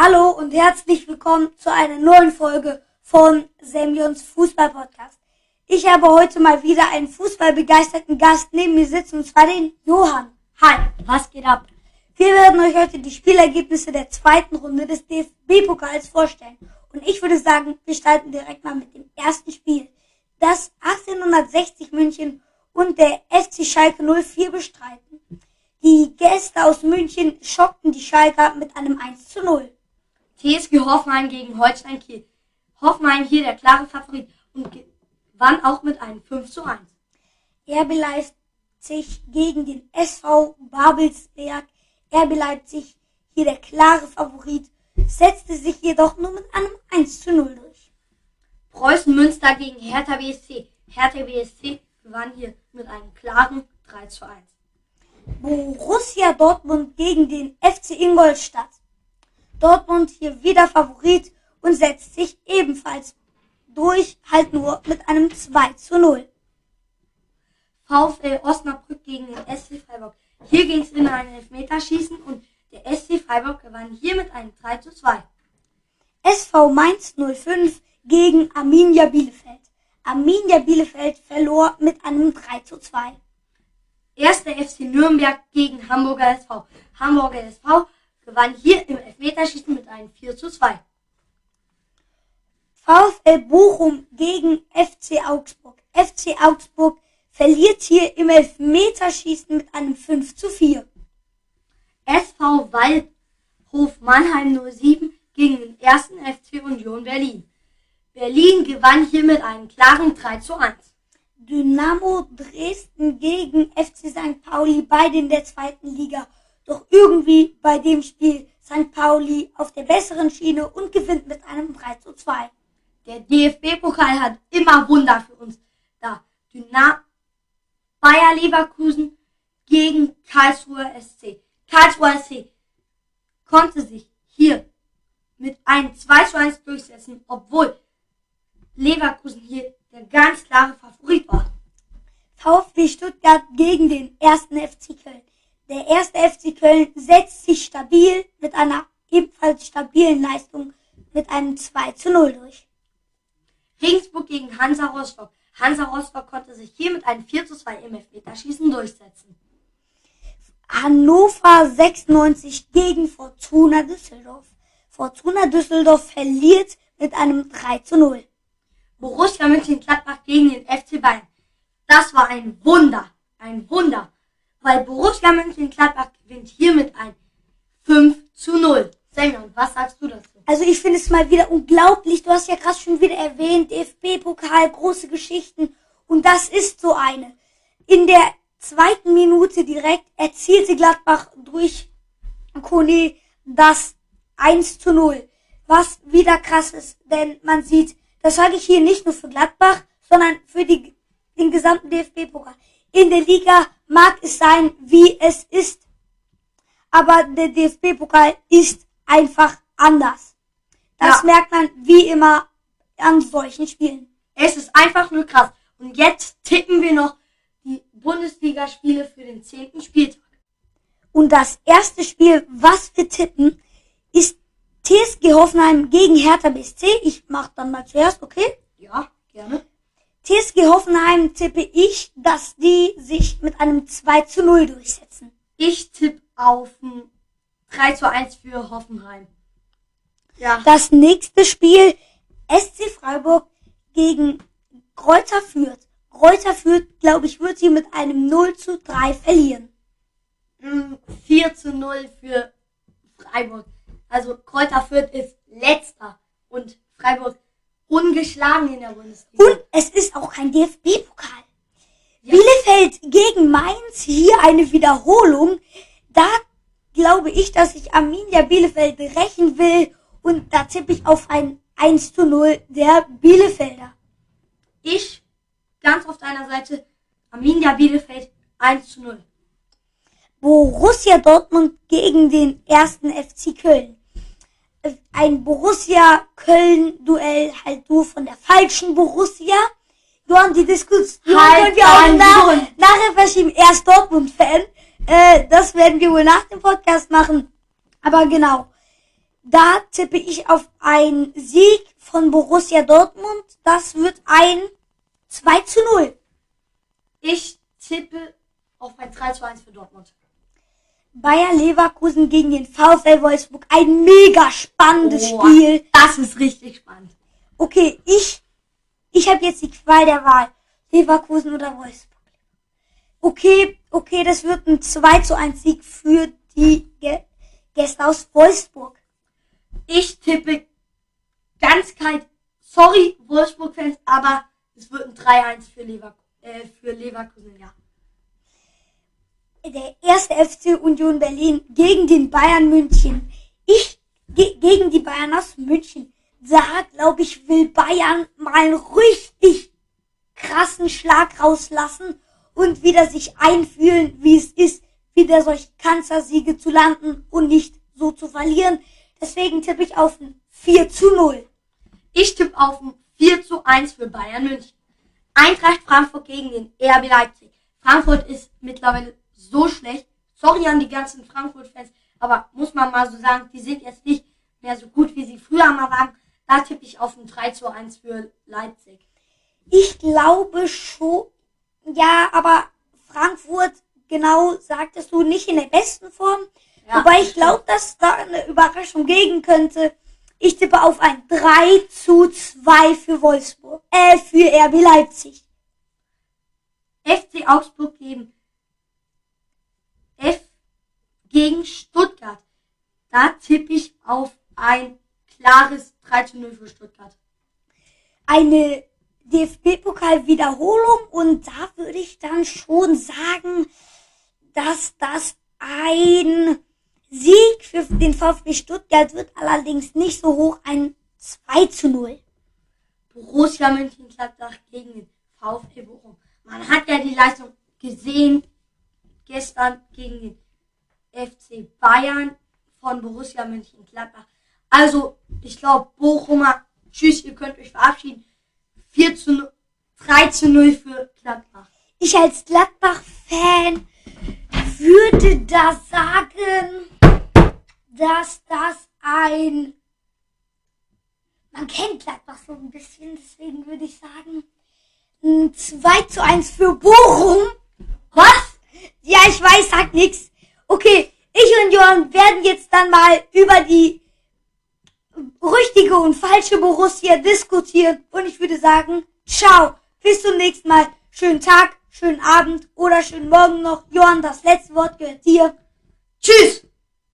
Hallo und herzlich willkommen zu einer neuen Folge von Semyons Fußball Podcast. Ich habe heute mal wieder einen fußballbegeisterten Gast neben mir sitzen, und zwar den Johann. Hi, was geht ab? Wir werden euch heute die Spielergebnisse der zweiten Runde des DFB-Pokals vorstellen. Und ich würde sagen, wir starten direkt mal mit dem ersten Spiel, das 1860 München und der FC Schalke 04 bestreiten. Die Gäste aus München schockten die Schalker mit einem 1 zu 0. TSG Hoffenheim gegen Holstein Kiel. Hoffenheim hier der klare Favorit und gewann auch mit einem 5 zu 1. RB Leipzig gegen den SV Babelsberg. RB Leipzig hier der klare Favorit, setzte sich jedoch nur mit einem 1 zu 0 durch. Preußen Münster gegen Hertha BSC. Hertha BSC gewann hier mit einem klaren 3 zu 1. Borussia Dortmund gegen den FC Ingolstadt. Dortmund hier wieder Favorit und setzt sich ebenfalls durch, halt nur mit einem 2 zu 0. VfL Osnabrück gegen den SC Freiburg. Hier ging es in ein Elfmeterschießen und der SC Freiburg gewann hier mit einem 3 zu 2. SV Mainz 05 gegen Arminia Bielefeld. Arminia Bielefeld verlor mit einem 3 zu 2. Erster FC Nürnberg gegen Hamburger SV. Hamburger SV gewann hier im Elfmeterschießen mit einem 4 zu 2. VfL Bochum gegen FC Augsburg. FC Augsburg verliert hier im Elfmeterschießen mit einem 5 zu 4. SV Waldhof Mannheim 07 gegen den ersten FC Union Berlin. Berlin gewann hier mit einem klaren 3 zu 1. Dynamo Dresden gegen FC St. Pauli, beide in der zweiten Liga. Doch irgendwie bei dem Spiel St. Pauli auf der besseren Schiene und gewinnt mit einem 3 zu 2. Der DFB-Pokal hat immer Wunder für uns. Da Dynamo Bayer Leverkusen gegen Karlsruher SC. Karlsruher SC konnte sich hier mit einem 2 zu 1 durchsetzen, obwohl Leverkusen hier der ganz klare Favorit war. VfB Stuttgart gegen den ersten FC Köln. Der erste FC Köln setzt sich stabil mit einer ebenfalls stabilen Leistung mit einem 2 zu 0 durch. Regensburg gegen Hansa Rostock. Hansa Rostock konnte sich hier mit einem 4 zu 2 im Elfmeterschießen durchsetzen. Hannover 96 gegen Fortuna Düsseldorf. Fortuna Düsseldorf verliert mit einem 3 zu 0. Borussia Mönchengladbach gegen den FC Bayern. Das war ein Wunder, ein Wunder weil Borussia Mönchengladbach gewinnt hier mit ein 5 zu 0. Semyon, was sagst du dazu? Also ich finde es mal wieder unglaublich. Du hast ja gerade schon wieder erwähnt, DFB-Pokal, große Geschichten. Und das ist so eine. In der zweiten Minute direkt erzielte Gladbach durch Kone das 1 zu 0. Was wieder krass ist, denn man sieht, das sage ich hier nicht nur für Gladbach, sondern für die, den gesamten DFB-Pokal. In der Liga mag es sein, wie es ist. Aber der DFB-Pokal ist einfach anders. Das ja. merkt man wie immer an solchen Spielen. Es ist einfach nur krass. Und jetzt tippen wir noch die Bundesligaspiele für den zehnten Spieltag. Und das erste Spiel, was wir tippen, ist TSG Hoffenheim gegen Hertha BSC. Ich mach dann mal zuerst, okay? Ja, gerne. TSG Hoffenheim tippe ich, dass die sich mit einem 2 zu 0 durchsetzen. Ich tippe auf ein 3 zu 1 für Hoffenheim. Ja. Das nächste Spiel SC Freiburg gegen Kräuter Fürth. Kräuter Fürth, glaube ich, wird sie mit einem 0 zu 3 verlieren. 4 mm, zu 0 für Freiburg. Also Kräuter Fürth ist letzter und Freiburg ungeschlagen in der Bundesliga. Und es ist auch kein DFB-Pokal. Ja. Bielefeld gegen Mainz, hier eine Wiederholung. Da glaube ich, dass ich Arminia Bielefeld rächen will und da tippe ich auf ein 1 zu 0 der Bielefelder. Ich ganz auf deiner Seite Arminia Bielefeld 1 zu 0. Borussia Dortmund gegen den ersten FC Köln ein Borussia Köln-Duell halt nur von der falschen Borussia. Johann, die Diskussion halt können wir auch nach, nachher verschieben. Er ist Dortmund-Fan. Äh, das werden wir wohl nach dem Podcast machen. Aber genau. Da tippe ich auf einen Sieg von Borussia Dortmund. Das wird ein 2 zu 0. Ich tippe auf ein 3 zu 1 für Dortmund. Bayer Leverkusen gegen den VfL Wolfsburg. Ein mega spannendes Oh, Spiel. Das ist richtig spannend. Okay, ich, ich habe jetzt die Qual der Wahl. Leverkusen oder Wolfsburg. Okay, okay, das wird ein 2 zu 1 Sieg für die Gäste aus Wolfsburg. Ich tippe ganz kalt. Sorry, Wolfsburg-Fans, aber es wird ein 3-1 für, Lever äh, für Leverkusen, ja. Der erste FC Union Berlin gegen den Bayern München. Ich ge gegen die Bayern aus München. Da glaube ich, will Bayern mal einen richtig krassen Schlag rauslassen und wieder sich einfühlen, wie es ist, wieder solche Kanzlersiege zu landen und nicht so zu verlieren. Deswegen tippe ich auf ein 4 zu 0. Ich tippe auf ein 4 zu 1 für Bayern München. Eintracht Frankfurt gegen den RB Leipzig. Frankfurt ist mittlerweile so schlecht. Sorry an die ganzen Frankfurt-Fans, aber muss man mal so sagen, die sind jetzt nicht mehr so gut, wie sie früher mal waren. Da tippe ich auf ein 3 zu 1 für Leipzig. Ich glaube schon, ja, aber Frankfurt, genau sagtest du, nicht in der besten Form. Ja, Wobei ich glaube, dass da eine Überraschung geben könnte. Ich tippe auf ein 3 zu 2 für Wolfsburg, äh, für RB Leipzig. FC Augsburg gegen F gegen Stuttgart. Da tippe ich auf ein klares 3 zu 0 für Stuttgart. Eine DFB-Pokal-Wiederholung und da würde ich dann schon sagen, dass das ein Sieg für den VfB Stuttgart wird, allerdings nicht so hoch, ein 2 zu 0. Borussia Mönchengladbach gegen den VfL Bochum. Man hat ja die Leistung gesehen gestern gegen den FC Bayern von Borussia Mönchengladbach. Also, ich glaube, Bochumer, tschüss, ihr könnt euch verabschieden. 4 zu 0, 3 zu 0 für Gladbach. Ich als Gladbach-Fan würde da sagen, dass das ein... Man kennt Gladbach so ein bisschen, deswegen würde ich sagen, ein 2 zu 1 für Bochum. Was? Ja, ich weiß, sagt nix. Okay, ich und Johann werden jetzt dann mal über die richtige und falsche Borussia diskutieren. Und ich würde sagen, ciao, bis zum nächsten Mal. Schönen Tag, schönen Abend oder schönen Morgen noch. Johann, das letzte Wort gehört dir. Tschüss!